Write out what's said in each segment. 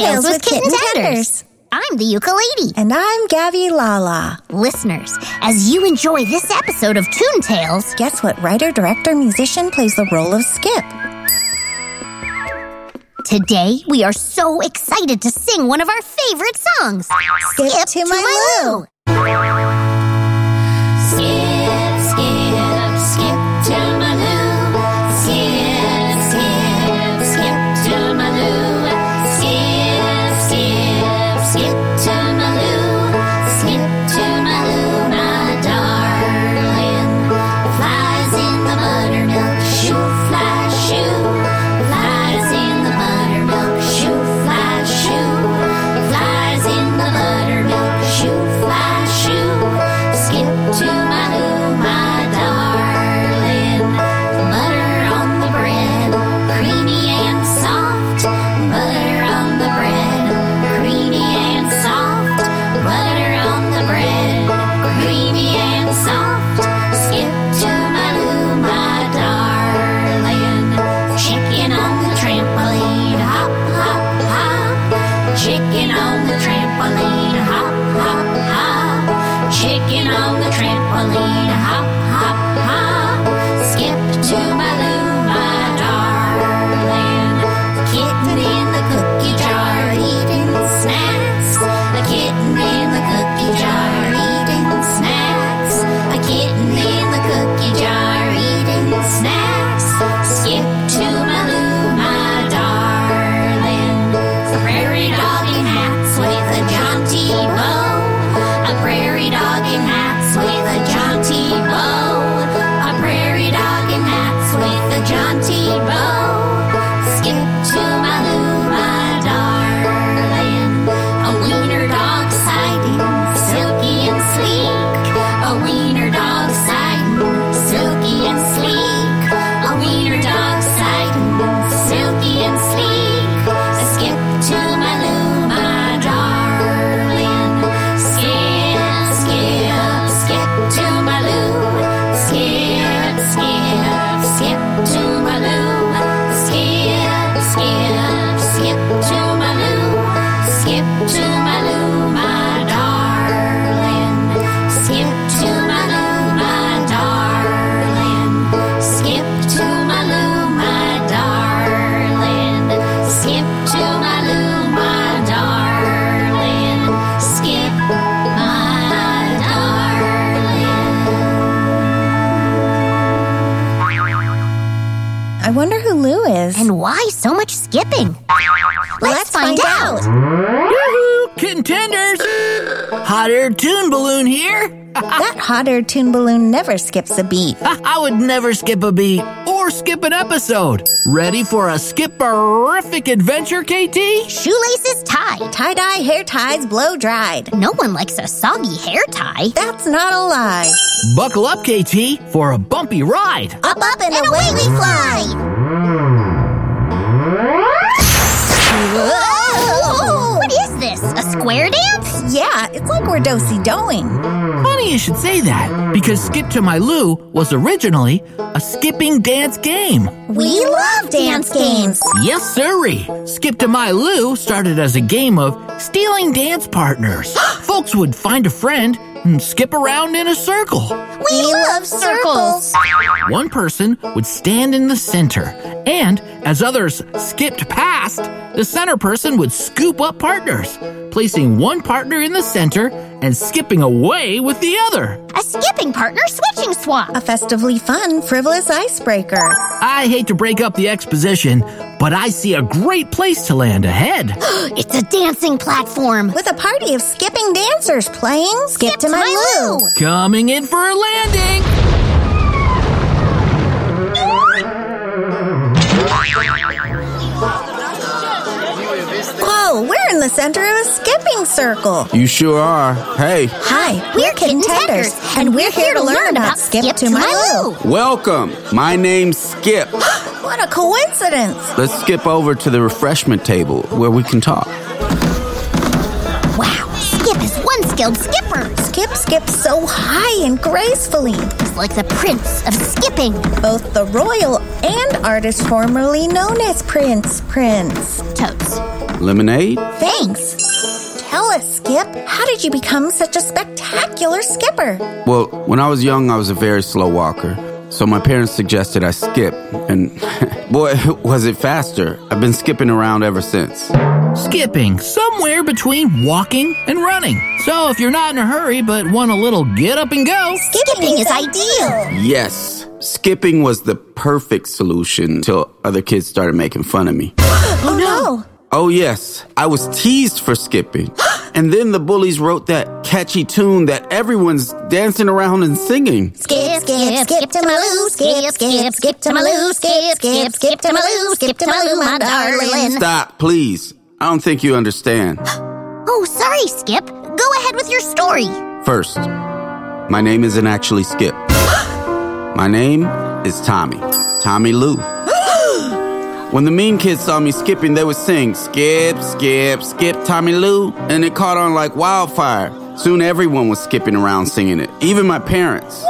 to Toon Tales with Kitten Tenders. I'm the Ukulady. And I'm Gabby Lala. Listeners, as you enjoy this episode of Toon Tales, Guess what writer, director, musician plays the role of Skip? today we are so excited to sing one of our favorite songs. Skip to my Lou. Skip, A Hot air tune balloon here. that hot air tune balloon never skips a beat. I would never skip a beat or skip an episode. Ready for a skipperific adventure, KT? Shoelaces tied. Tie dye hair ties blow dried. No one likes a soggy hair tie. That's not a lie. Buckle up, KT, for a bumpy ride. Up, up, and, away we fly. Hmm. Whoa! What is this? A square dance? Yeah, it's like we're dosey doing. Funny you should say that, because Skip to My Lou was originally a skipping dance game. We love dance games. Yes, sirree. Skip to My Lou started as a game of stealing dance partners. Folks would find a friend and skip around in a circle. We love circles. One person would stand in the center, and as others skipped past, the center person would scoop up partners, placing one partner in the center and skipping away with the other. A skipping partner switching swap. A festively fun, frivolous icebreaker. I hate to break up the exposition, but I see a great place to land ahead. It's a dancing platform. With a party of skipping dancers playing Skip, to, my, Lou. Coming in for a landing. Whoa, we're in the center of a skipping circle. You sure are. Hey, Hi, we're Kit'n'Tenders, and we're here to learn about Skip to my Lou. welcome. My name's Skip. What a coincidence. Let's skip over to the refreshment table where we can talk. Wow, Skip is one skilled skipper. Skip skips so high and gracefully. He's like the prince of skipping. Both the royal and artist formerly known as Prince Prince. Totes. Lemonade? Thanks. Tell us, Skip, how did you become such a spectacular skipper? Well, when I was young, I was a very slow walker. So my parents suggested I skip, and boy, was it faster. I've been skipping around ever since. Skipping, somewhere between walking and running. So if you're not in a hurry but want a little get up and go, Skipping is ideal. Yes, skipping was the perfect solution until other kids started making fun of me. Oh no. Oh, yes, I was teased for skipping. And then the bullies wrote that catchy tune that everyone's dancing around and singing. Skip, skip, skip to my loo, skip, skip, skip to my loo, skip, skip, skip to my loo, skip to my loo, my darling. Stop, please. I don't think you understand. Oh, sorry, Skip. Go ahead with your story. First, my name isn't actually Skip. My name is Tommy. Tommy Lou. When the mean kids saw me skipping, they would sing, Skip, skip, skip, Tommy Lou, and it caught on like wildfire. Soon everyone was skipping around singing it, even my parents.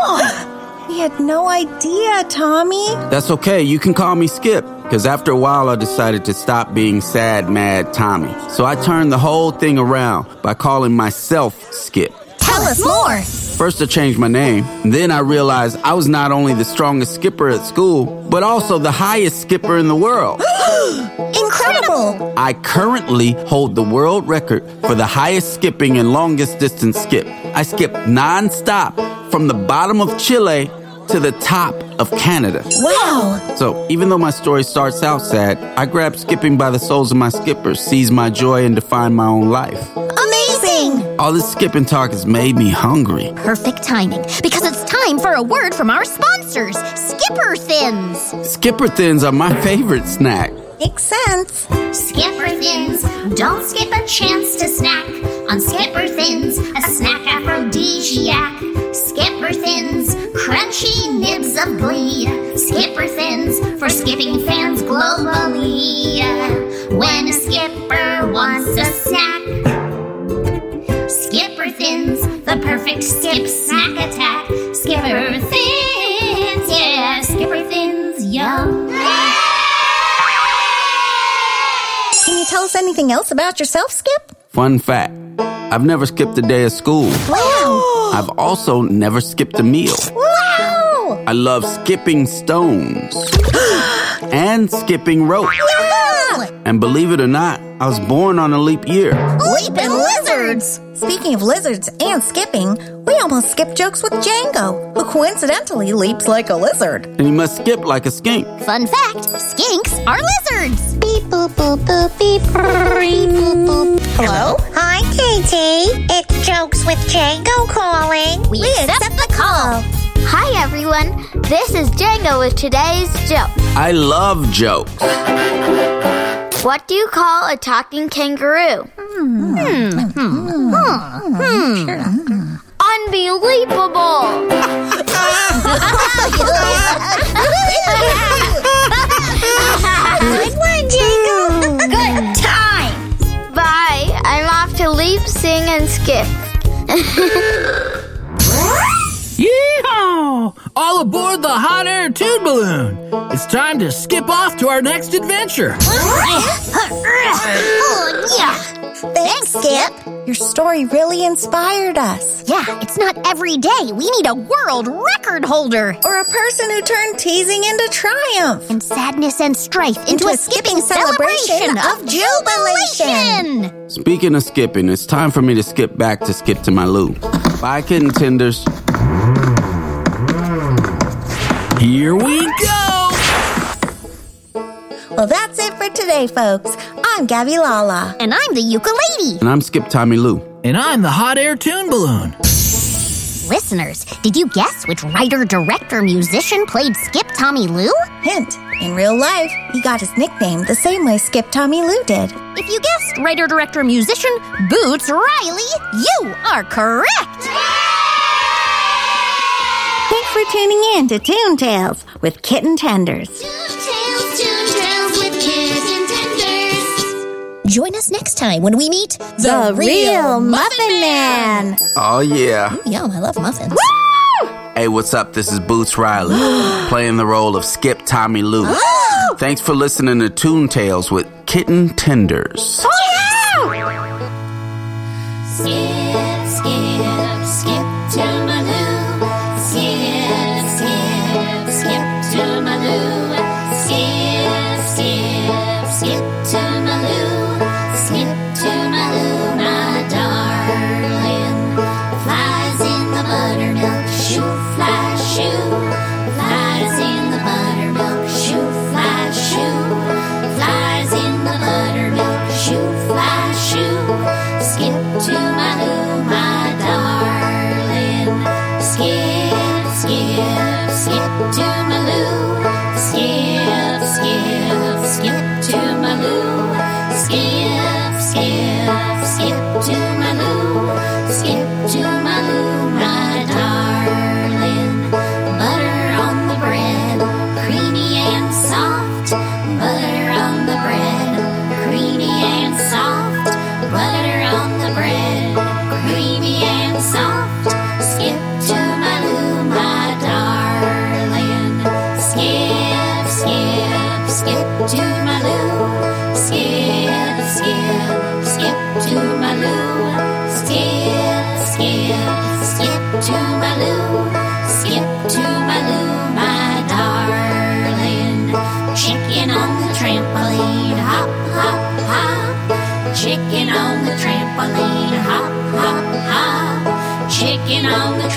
We had no idea, Tommy. That's okay, you can call me Skip, because after a while I decided to stop being sad, mad Tommy. So I turned the whole thing around by calling myself Skip. Tell us more. First, I changed my name. Then I realized I was not only the strongest skipper at school, but also the highest skipper in the world. Incredible. I currently hold the world record for the highest skipping and longest distance skip. I skip non-stop from the bottom of Chile to the top of Canada. Wow. So, even though my story starts out sad, I grab skipping by the soles of my skippers, seize my joy, and define my own life. Amazing. All this skipping talk has made me hungry. Perfect timing, because it's time for a word from our sponsors, Skipper Thins. Skipper thins are my favorite snack. Makes sense. Skipper Thins, don't skip a chance to snack on Skipper Thins, a snack aphrodisiac. Skipper Thins, crunchy nibs of glee. Skipper Thins for skipping fans globally. When a skipper wants a snack, Skipper Thins, the perfect skip snack attack. Skipper Thins, yeah, Skipper Thins, yum. Can you tell us anything else about yourself, Skip? Fun fact I've never skipped a day of school. Wow. I've also never skipped a meal. Wow. I love skipping stones and skipping rope. And believe it or not, I was born on a leap year. Leaping lizards. Speaking of lizards and skipping, we almost skipped jokes with Django, who coincidentally leaps like a lizard. And you must skip like a skink. Fun fact skinks are lizards. Beep boop boop boop beep beep boop boop. Hello? Hi, KT. It's Jokes with Django calling. We, accept the call. Hi everyone, this is Django with today's joke. I love jokes. What do you call a talking kangaroo? Hmm. Hmm. Hmm. Unbelievable! Good one, Django. Good time. Bye. I'm off to leap, sing, and skip. Yeehaw! All aboard the hot air tune balloon. It's time to skip off to our next adventure. Oh, yeah. Thanks, Skip. Your story really inspired us. Yeah, it's not every day. We need a world record holder. Or a person who turned teasing into triumph. And sadness and strife into, Into a a skipping skipping celebration, celebration of of jubilation. jubilation. Speaking of skipping, it's time for me to skip back to skip to my loo. Bye, Kit'n'Tenders. Here we go! Well, that's it for today, folks. I'm Gabby Lala. And I'm the Ukulady. And I'm Skip Tommy Lou. And I'm the hot air tune balloon. Listeners, did you guess which writer, director, musician played Skip Tommy Lou? Hint, in real life, he got his nickname the same way Skip Tommy Lou did. If you guessed writer, director, musician Boots Riley, you are correct. Thanks for tuning in to Toon Tales with Kit'n'Tenders. Tales, Toon Tales with Kit'n'Tenders. Join us next time when we meet The real Muffin Man. Oh, yeah. Ooh, Yum, I love muffins. Woo! Hey, what's up? This is Boots Riley, playing the role of Skip Tommy Lou. Oh! Thanks for listening to Toon Tales with Kit'n'Tenders. Oh, skip, skip,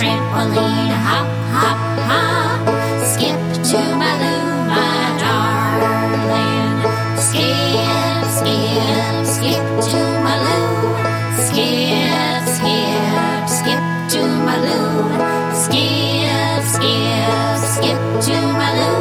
trampoline, hop, hop, hop. Skip to my loo, my darling. Skip, skip, skip to my loo. Skip, skip, skip to my loo. Skip, skip, skip to my loo.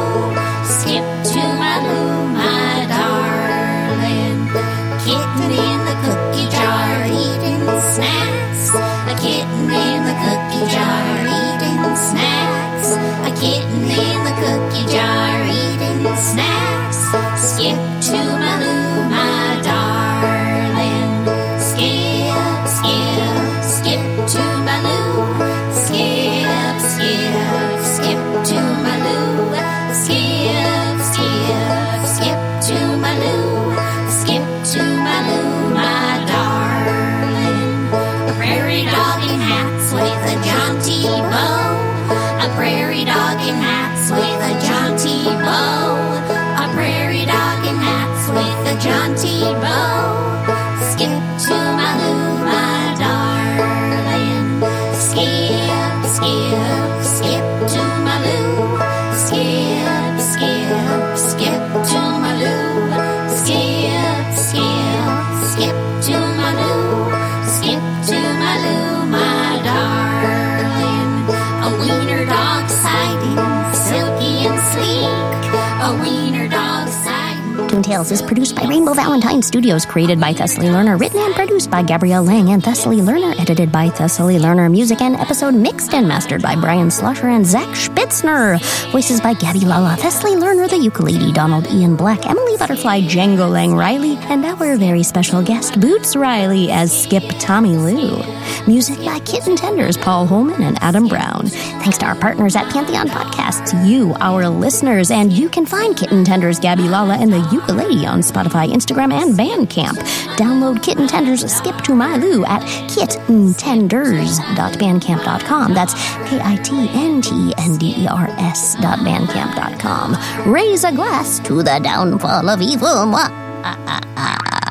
Toon Tales is produced by Rainbow Valentine Studios, created by Thessaly Lerner, written and produced by Gabrielle Lang and Thessaly Lerner, edited by Thessaly Lerner, music and episode mixed and mastered by Brian Slusher and Zach Spitzner. Voices by Gabby Lala, Thessaly Lerner, the Ukulady, Donald Ian Black, Emily Butterfly, Django Lang Riley, and our very special guest, Boots Riley, as Skip Tommy Lou. Music by Kit'n'Tenders, Paul Holman and Adam Brown. Thanks to our partners at Pantheon Podcasts, you, our listeners, and you can find Kit'n'Tenders, Gabby Lala, and the Ukulady on Spotify, Instagram, and Bandcamp. Download Kit'n'Tenders Skip to My Lou at kitntenders.bandcamp.com. That's K-I-T-N-T-E-N-D-E-R-S dot bandcamp.com. Raise a glass to the downfall of evil. Mwah. Ah, ah, ah.